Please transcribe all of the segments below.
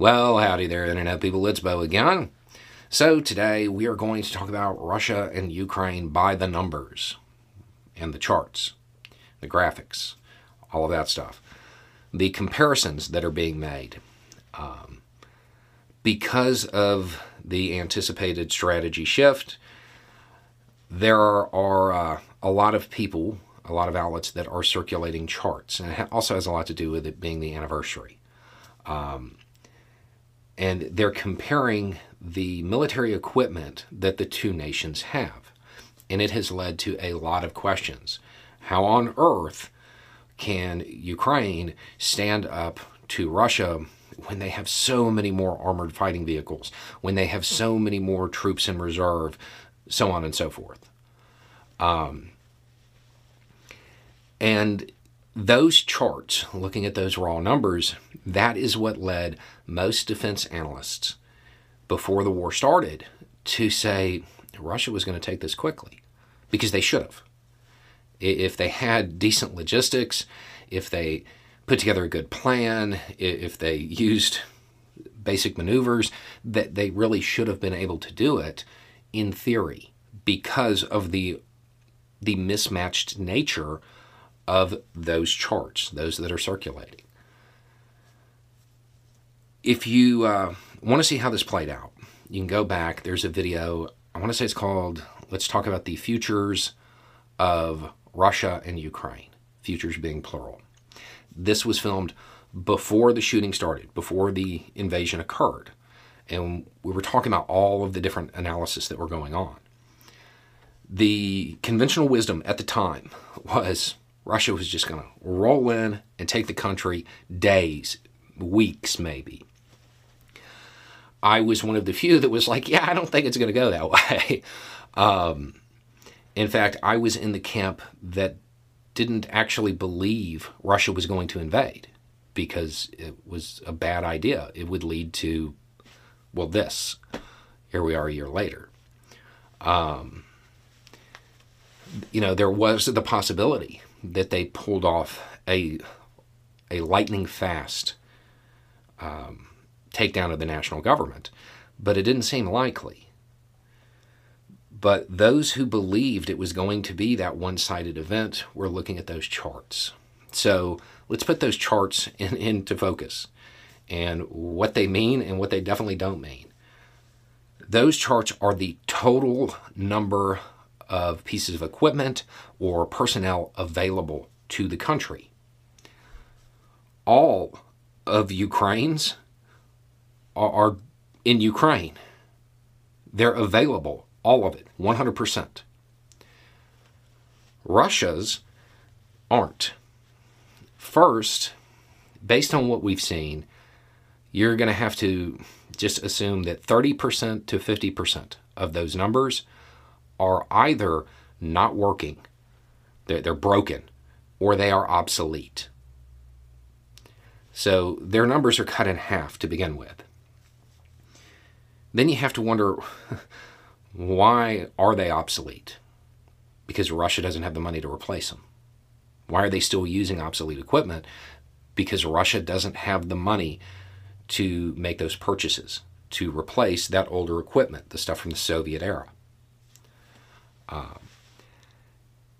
Well, howdy there, Internet people. It's Bo again. So, today we are going to talk about Russia and Ukraine by the numbers and the charts, the graphics, all of that stuff. The comparisons that are being made. Um, because of the anticipated strategy shift, there are uh, a lot of people, a lot of outlets that are circulating charts. And it also has a lot to do with it being the anniversary. Um, and they're comparing the military equipment that the two nations have. And it has led to a lot of questions. How on earth can Ukraine stand up to Russia when they have so many more armored fighting vehicles, when they have so many more troops in reserve, so on and so forth? Um, and those charts, looking at those raw numbers, that is what led most defense analysts before the war started to say Russia was going to take this quickly because they should have. If they had decent logistics, if they put together a good plan, if they used basic maneuvers, that they really should have been able to do it in theory because of the the mismatched nature of those charts, those that are circulating. If you uh, want to see how this played out, you can go back. There's a video, I want to say it's called Let's Talk About the Futures of Russia and Ukraine, futures being plural. This was filmed before the shooting started, before the invasion occurred. And we were talking about all of the different analysis that were going on. The conventional wisdom at the time was Russia was just going to roll in and take the country days, weeks, maybe. I was one of the few that was like, yeah, I don't think it's going to go that way. um, in fact, I was in the camp that didn't actually believe Russia was going to invade because it was a bad idea. It would lead to, well, this. Here we are a year later. Um, you know, there was the possibility that they pulled off a a lightning fast um, takedown of the national government, but it didn't seem likely. But those who believed it was going to be that one sided event were looking at those charts. So let's put those charts in, into focus and what they mean and what they definitely don't mean. Those charts are the total number of pieces of equipment or personnel available to the country. All of Ukraine's are, in Ukraine. They're available, all of it, 100%. Russia's aren't. First, based on what we've seen, you're going to have to just assume that 30% to 50% of those numbers are either not working, they're, they're broken, or they are obsolete. So their numbers are cut in half to begin with. Then you have to wonder why are they obsolete? Because Russia doesn't have the money to replace them. Why are they still using obsolete equipment? Because Russia doesn't have the money to make those purchases to replace that older equipment, the stuff from the Soviet era. Um,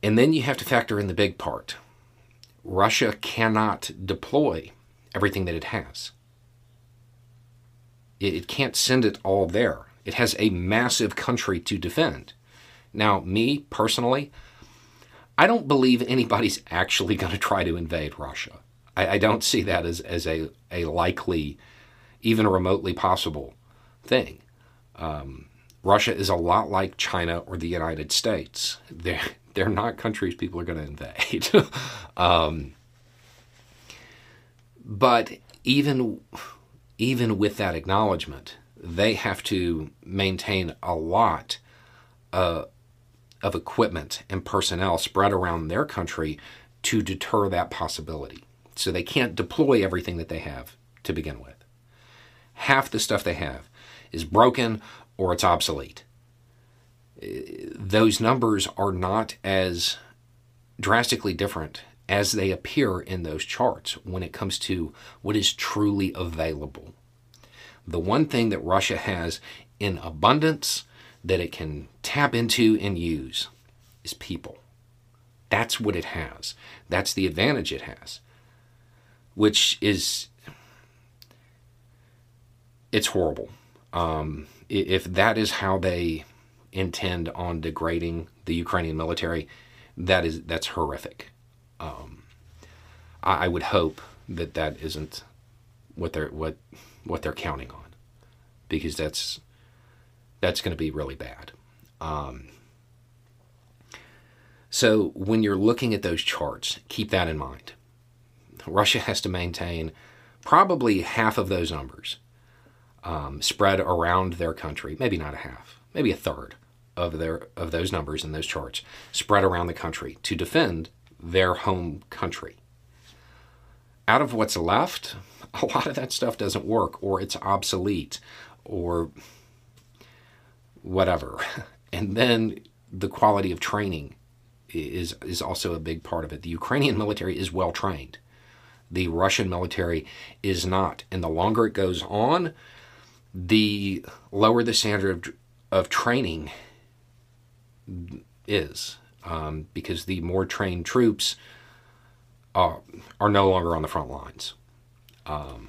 and then you have to factor in the big part. Russia cannot deploy everything that it has. It, it can't send it all there. It has a massive country to defend. Now, me personally, I don't believe anybody's actually going to try to invade Russia. I, I, don't see that as, as a, a likely, even remotely possible thing. Um, Russia is a lot like China or the United States. They're, they're not countries people are going to invade. um, but even, even with that acknowledgement, they have to maintain a lot uh, of equipment and personnel spread around their country to deter that possibility. So they can't deploy everything that they have to begin with. Half the stuff they have is broken or it's obsolete. Those numbers are not as drastically different as they appear in those charts when it comes to what is truly available. The one thing that Russia has in abundance that it can tap into and use is people. That's what it has. That's the advantage it has, which is it's horrible. Um, if that is how they intend on degrading the Ukrainian military, that is that's horrific. Um, I, I would hope that that isn't what they're what what they're counting on, because that's that's going to be really bad. Um, so when you're looking at those charts, keep that in mind. Russia has to maintain probably half of those numbers um, spread around their country, maybe not a half, maybe a third of their of those numbers in those charts spread around the country to defend their home country. Out of what's left, a lot of that stuff doesn't work or it's obsolete or whatever. And then the quality of training is is also a big part of it. The Ukrainian military is well trained. The Russian military is not. And the longer it goes on, the lower the standard of, of training is. Um, because the more trained troops are, are no longer on the front lines. Um,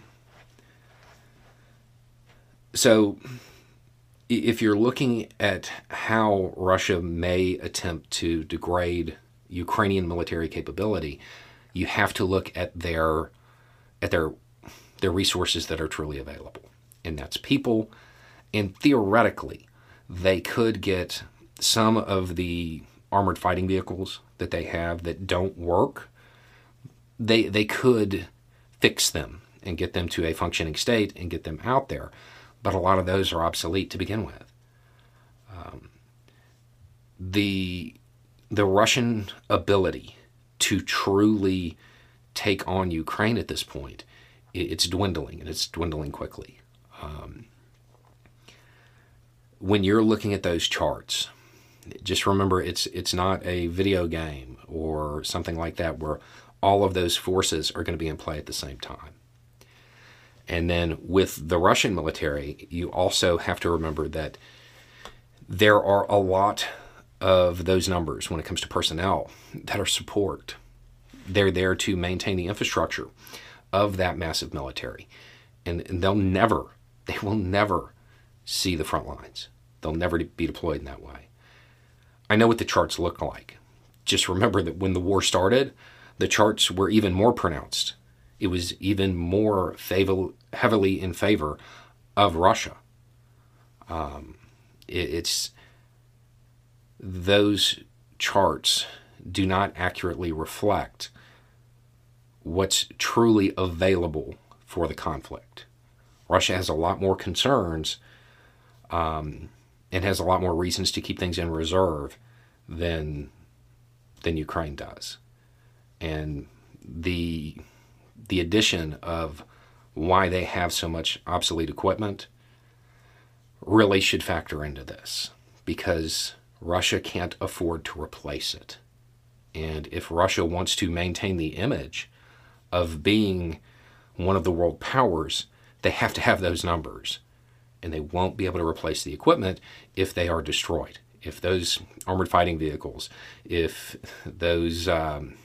so if you're looking at how Russia may attempt to degrade Ukrainian military capability, you have to look at their at their their resources that are truly available, and that's people. And theoretically, they could get some of the armored fighting vehicles that they have that don't work. They they could fix them and get them to a functioning state and get them out there but a lot of those are obsolete to begin with. Um, the the Russian ability to truly take on Ukraine at this point, it's dwindling and it's dwindling quickly. Um, when you're looking at those charts, just remember it's it's not a video game or something like that where all of those forces are going to be in play at the same time. And then with the Russian military, you also have to remember that there are a lot of those numbers when it comes to personnel that are support. They're there to maintain the infrastructure of that massive military. And, and they'll never, they will never see the front lines. They'll never be deployed in that way. I know what the charts look like. Just remember that when the war started, the charts were even more pronounced it was even more favor, heavily in favor of Russia. Um, it, it's those charts do not accurately reflect what's truly available for the conflict. Russia has a lot more concerns um, and has a lot more reasons to keep things in reserve than than Ukraine does. And the the addition of why they have so much obsolete equipment really should factor into this because Russia can't afford to replace it. And if Russia wants to maintain the image of being one of the world powers, they have to have those numbers. And they won't be able to replace the equipment if they are destroyed. If those armored fighting vehicles, if those um,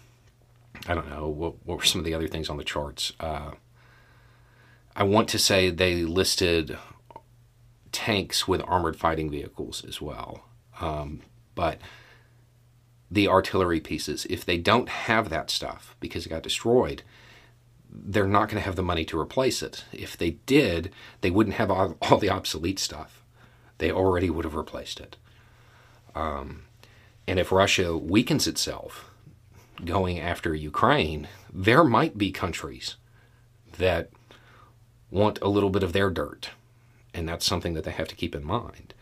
I don't know what, what were some of the other things on the charts. Uh, I want to say they listed tanks with armored fighting vehicles as well, um, but the artillery pieces, if they don't have that stuff because it got destroyed, they're not going to have the money to replace it. If they did, they wouldn't have all, all the obsolete stuff. They already would have replaced it. Um, and if Russia weakens itself, going after Ukraine, there might be countries that want a little bit of their dirt. And that's something that they have to keep in mind.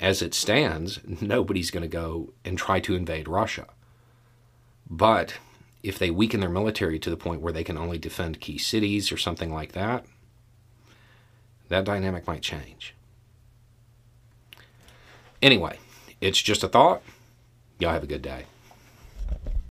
As it stands, nobody's going to go and try to invade Russia. But if they weaken their military to the point where they can only defend key cities or something like that, that dynamic might change. Anyway, it's just a thought. Y'all have a good day.